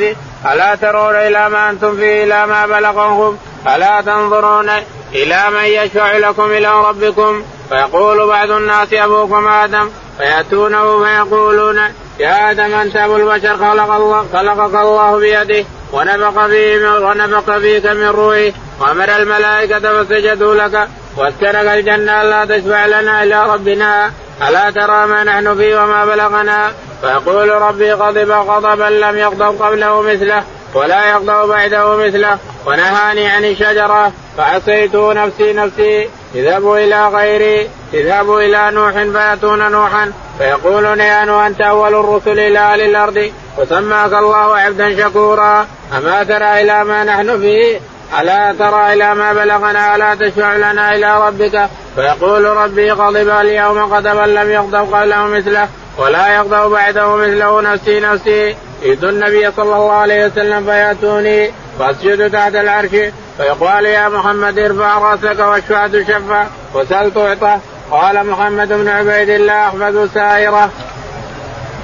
ألا ترون إلى ما أنتم فيه إلى ما بلغهم ألا تنظرون إلى من يشفع لكم إلى ربكم؟ فيقول بعض الناس أبوكم آدم فيأتونه فيقولون يا آدم أنت أبو البشر خلق الله خلقك الله بيده ونفق فيه ونفق فيك من روحه وأمر الملائكة فسجدوا لك واسكنك الجنة ألا تشفع لنا إلى ربنا ألا ترى ما نحن فيه وما بلغنا؟ فيقول ربي غضب غضبا لم يغضب قبله مثله ولا يغضب بعده مثله ونهاني عن الشجرة فعصيت نفسي نفسي اذهبوا إلى غيري اذهبوا إلى نوح فيأتون نوحا فيقولون يا نوح أنت أول الرسل إلى أهل الأرض وسماك الله عبدا شكورا أما ترى إلى ما نحن فيه؟ ألا ترى إلى ما بلغنا؟ ألا تشفع لنا إلى ربك؟ فيقول ربي غضب اليوم غضبا لم يغضب قبله مثله ولا يغضب بعده مثله نفسي نفسي. يد النبي صلى الله عليه وسلم فيأتوني فأسجد تحت العرش. فيقال يا محمد ارفع رأسك واشفع تشفع وسل تعطى قال محمد بن عبيد الله أحمد سائرة.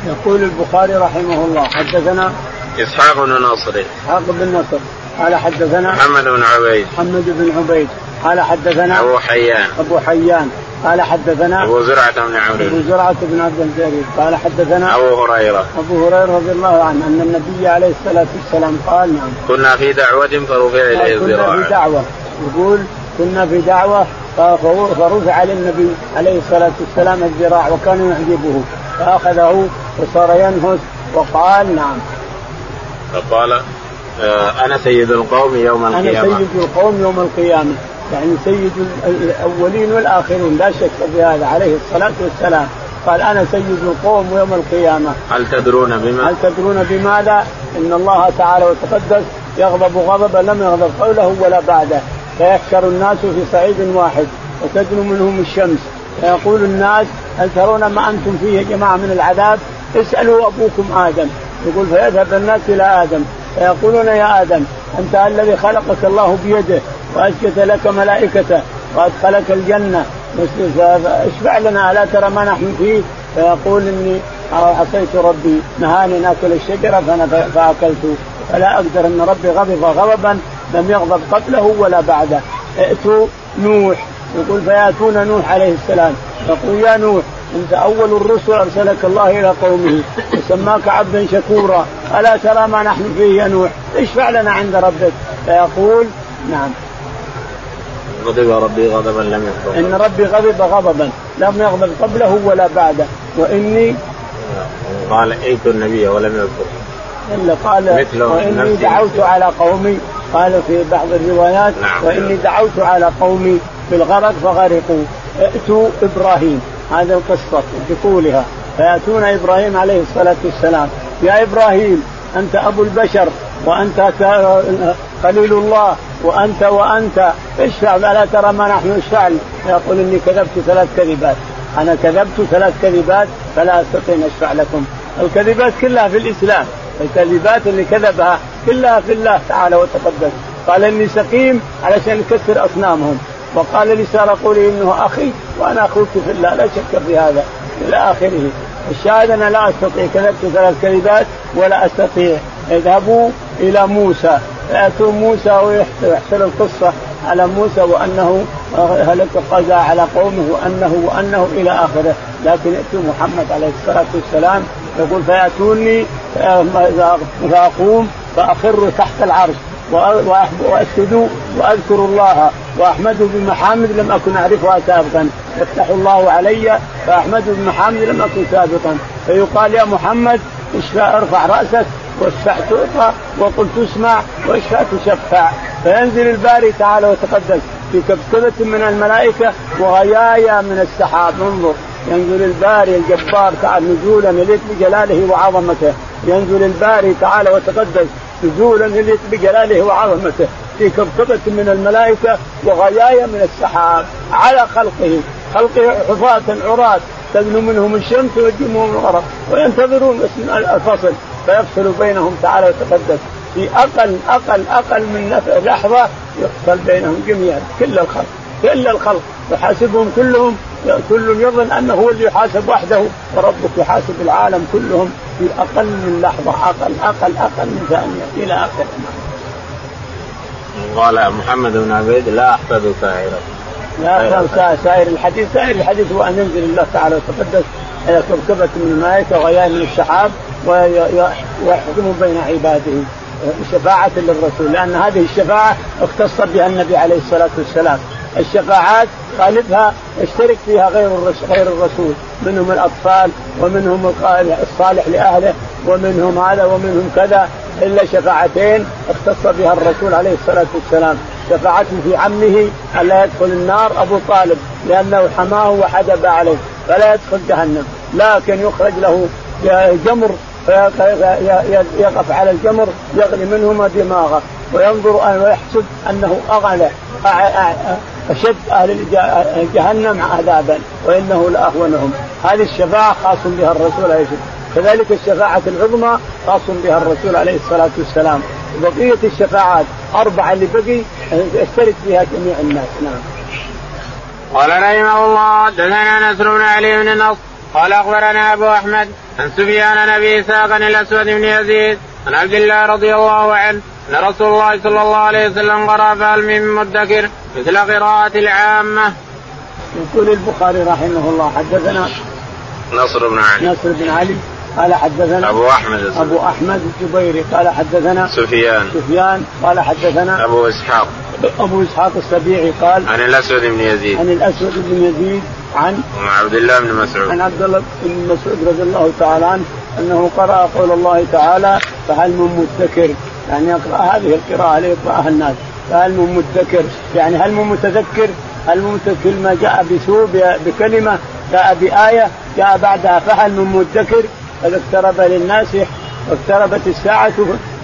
يقول البخاري رحمه الله حدثنا إسحاق بن نصر. إسحاق بن نصر. قال حدثنا محمد بن عبيد. محمد بن عبيد. قال حدثنا أبو حيان. أبو حيان. قال حدثنا أبو زرعة بن عمرو. أبو زرعة بن عبد الجليل. قال حدثنا أبو هريرة. أبو هريرة رضي الله عنه أن النبي عليه الصلاة والسلام قال نعم. كنا في دعوة فرفع إليه الذراع كنا في دعوة. يقول كنا في دعوة فرفع للنبي عليه الصلاة والسلام الذراع وكان يعجبه. فأخذه وصار ينهس وقال نعم. فقال آه، أنا سيد القوم يوم القيامة. أنا سيد القوم يوم القيامة. يعني سيد الأولين والآخرين لا شك في هذا عليه الصلاة والسلام. قال أنا سيد القوم يوم القيامة. هل تدرون بما هل تدرون بماذا؟ إن الله تعالى وتقدس يغضب غضبا لم يغضب قوله ولا بعده. فيحشر الناس في صعيد واحد وتدنو منهم الشمس. فيقول الناس هل ترون ما أنتم فيه يا جماعة من العذاب؟ اسألوا أبوكم آدم. يقول فيذهب الناس إلى آدم. فيقولون يا آدم أنت الذي خلقك الله بيده. واسجد لك ملائكته وادخلك الجنة. اشفع لنا ألا ترى ما نحن فيه؟ فيقول إني عصيت ربي نهاني ناكل الشجرة فانا فأكلت. فلا أقدر أن ربي غضب غضبا لم يغضب قبله ولا بعده. ائتوا نوح. يقول فيأتون نوح عليه السلام. يقول يا نوح أنت أول الرسل أرسلك الله إلى قومه. وسماك عبدا شكورا. ألا ترى ما نحن فيه يا نوح؟ اشفع لنا عند ربك. فيقول نعم. غضب ربي غضبا لم يغضب. إن ربي غضب غضبا. لم يغضب قبله ولا بعده. وإني قال ائت النبي ولم يذكر. إلا قال وإني دعوت على قومي. قال في بعض الروايات نعم. وإني دعوت على قومي بالغرق فغرقوا. ائتوا إبراهيم. هذه القصة بطولها. فيأتون إبراهيم عليه الصلاة والسلام. يا إبراهيم أنت أبو البشر وأنت خليل الله. وأنت وأنت. اشفع الا ترى ما نحن نشفع يقول إني كذبت ثلاث كذبات. أنا كذبت ثلاث كذبات فلا أستطيع أن أشفع لكم. الكذبات كلها في الإسلام. الكذبات اللي كذبها كلها في الله تعالى وتقدس قال إني سقيم علشان يكسر أصنامهم. وقال لي سار قولي إنه أخي وأنا أخوك في الله. لا شك في هذا. إلى آخره. الشاهد أنا لا أستطيع. كذبت ثلاث كذبات ولا أستطيع. اذهبوا إلى موسى. يأتون موسى ويحصل القصة على موسى وأنه هلك قضى على قومه وأنه وأنه إلى آخره. لكن ياتي محمد عليه الصلاة والسلام يقول فيأتوني فاقوم فاخر تحت العرش واسجد واذكر الله واحمده بمحامد لم أكن أعرفها سابقا. يفتح الله علي فاحمده بمحامد لم أكن سابقا. فيقال يا محمد ارفع رأسك. واشفع تعطى وقل تسمع واشفع تشفع فينزل الباري تعالى وتقدس في كبكبة من الملائكة وغيايا من السحاب. انظر ينزل الباري الجبار تعالى نزولا يليق بجلاله وعظمته. ينزل الباري تعالى وتقدس نزولا يليق بجلاله وعظمته. في كبكبة من الملائكة وغيايا من السحاب. على خلقه. خلقه حفاة عراة تدنو منهم الشمس ويجمهم الغرق وينتظرون الفصل. فيفصل بينهم تعالى وتقدس في أقل أقل أقل من لحظة يقتل بينهم جميعا كل الخلق كل الخلق. يحاسبهم كلهم كل يظن أنه هو اللي يحاسب وحده وربك يحاسب العالم كلهم في أقل من لحظة أقل أقل أقل من ثانية إلى اخره قال محمد بن عبيد لا أحفظ سائرا لا سائر الحديث سائر الحديث هو أن ينزل الله تعالى وتقدس كركبة من الملائكة وغيان من السحاب ويحكم بين عباده شفاعة للرسول لأن هذه الشفاعة اختص بها النبي عليه الصلاة والسلام. الشفاعات غالبها يشترك فيها غير غير الرسول منهم الأطفال ومنهم الصالح لأهله ومنهم هذا ومنهم كذا إلا شفاعتين اختص بها الرسول عليه الصلاة والسلام. شفاعة في عمه الا يدخل النار أبو طالب لأنه حماه وحجب عليه فلا يدخل جهنم. لكن يخرج له جمر يقف على الجمر يغلي منهما دماغه وينظر ويحسب أنه أغلى أشد أهل جهنم عذابا وإنه لأهونهم. هذه الشفاعة خاص بها الرسول عليه الصلاة كذلك الشفاعة العظمى خاص بها الرسول عليه الصلاة والسلام. بقية الشفاعات أربعة اللي بقي يشترك فيها جميع الناس. نعم. قال رحمه الله دثنا نصر بن علي بن نصر قال أخبرنا أبو أحمد عن سفيان نبي إسحاق الأسود بن يزيد عن عبد الله رضي الله عنه أن رسول الله صلى الله عليه وسلم قرأ فهل من مدكر مثل قراءة العامة. يقول البخاري رحمه الله حدثنا نصر بن علي نصر بن علي قال حدثنا أبو أحمد الزبيري. أبو أحمد الجبيري قال حدثنا سفيان سفيان قال حدثنا أبو إسحاق أبو إسحاق السبيعي قال عن الأسود بن يزيد. عن الأسود بن يزيد عن عبد الله بن مسعود. عن عبد الله بن مسعود رضي الله تعالى عنه أنه قرأ قول الله تعالى فهل من مدكر؟ يعني يقرأ هذه القراءة ليقرأها الناس. فهل من مدكر؟ يعني هل من متذكر؟ هل من متذكر؟ ما جاء بسوء بكلمة جاء بآية جاء بعدها فهل من مدكر؟ قد اقترب للناس واقتربت الساعة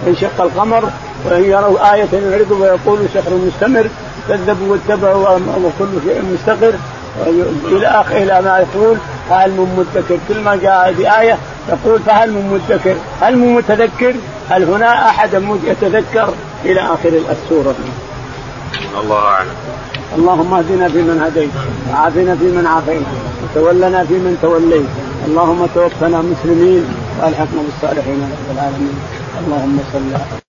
انشق القمر وإن يروا آية يعرضوا ويقولوا سحر مستمر كذبوا واتبعوا وكل شيء مستقر. إلى اخر إلى ما يقول فهل من مدكر؟ كل ما جاء بآية يقول فهل من مدكر؟ هل من متذكر؟ هل هنا أحد يتذكر؟ إلى آخر السورة. الله أعلم. اللهم اهدنا فيمن هديت وعافنا فيمن عافيت وتولنا فيمن توليت. اللهم توفنا مسلمين وألحقنا بالصالحين رب العالمين. اللهم صل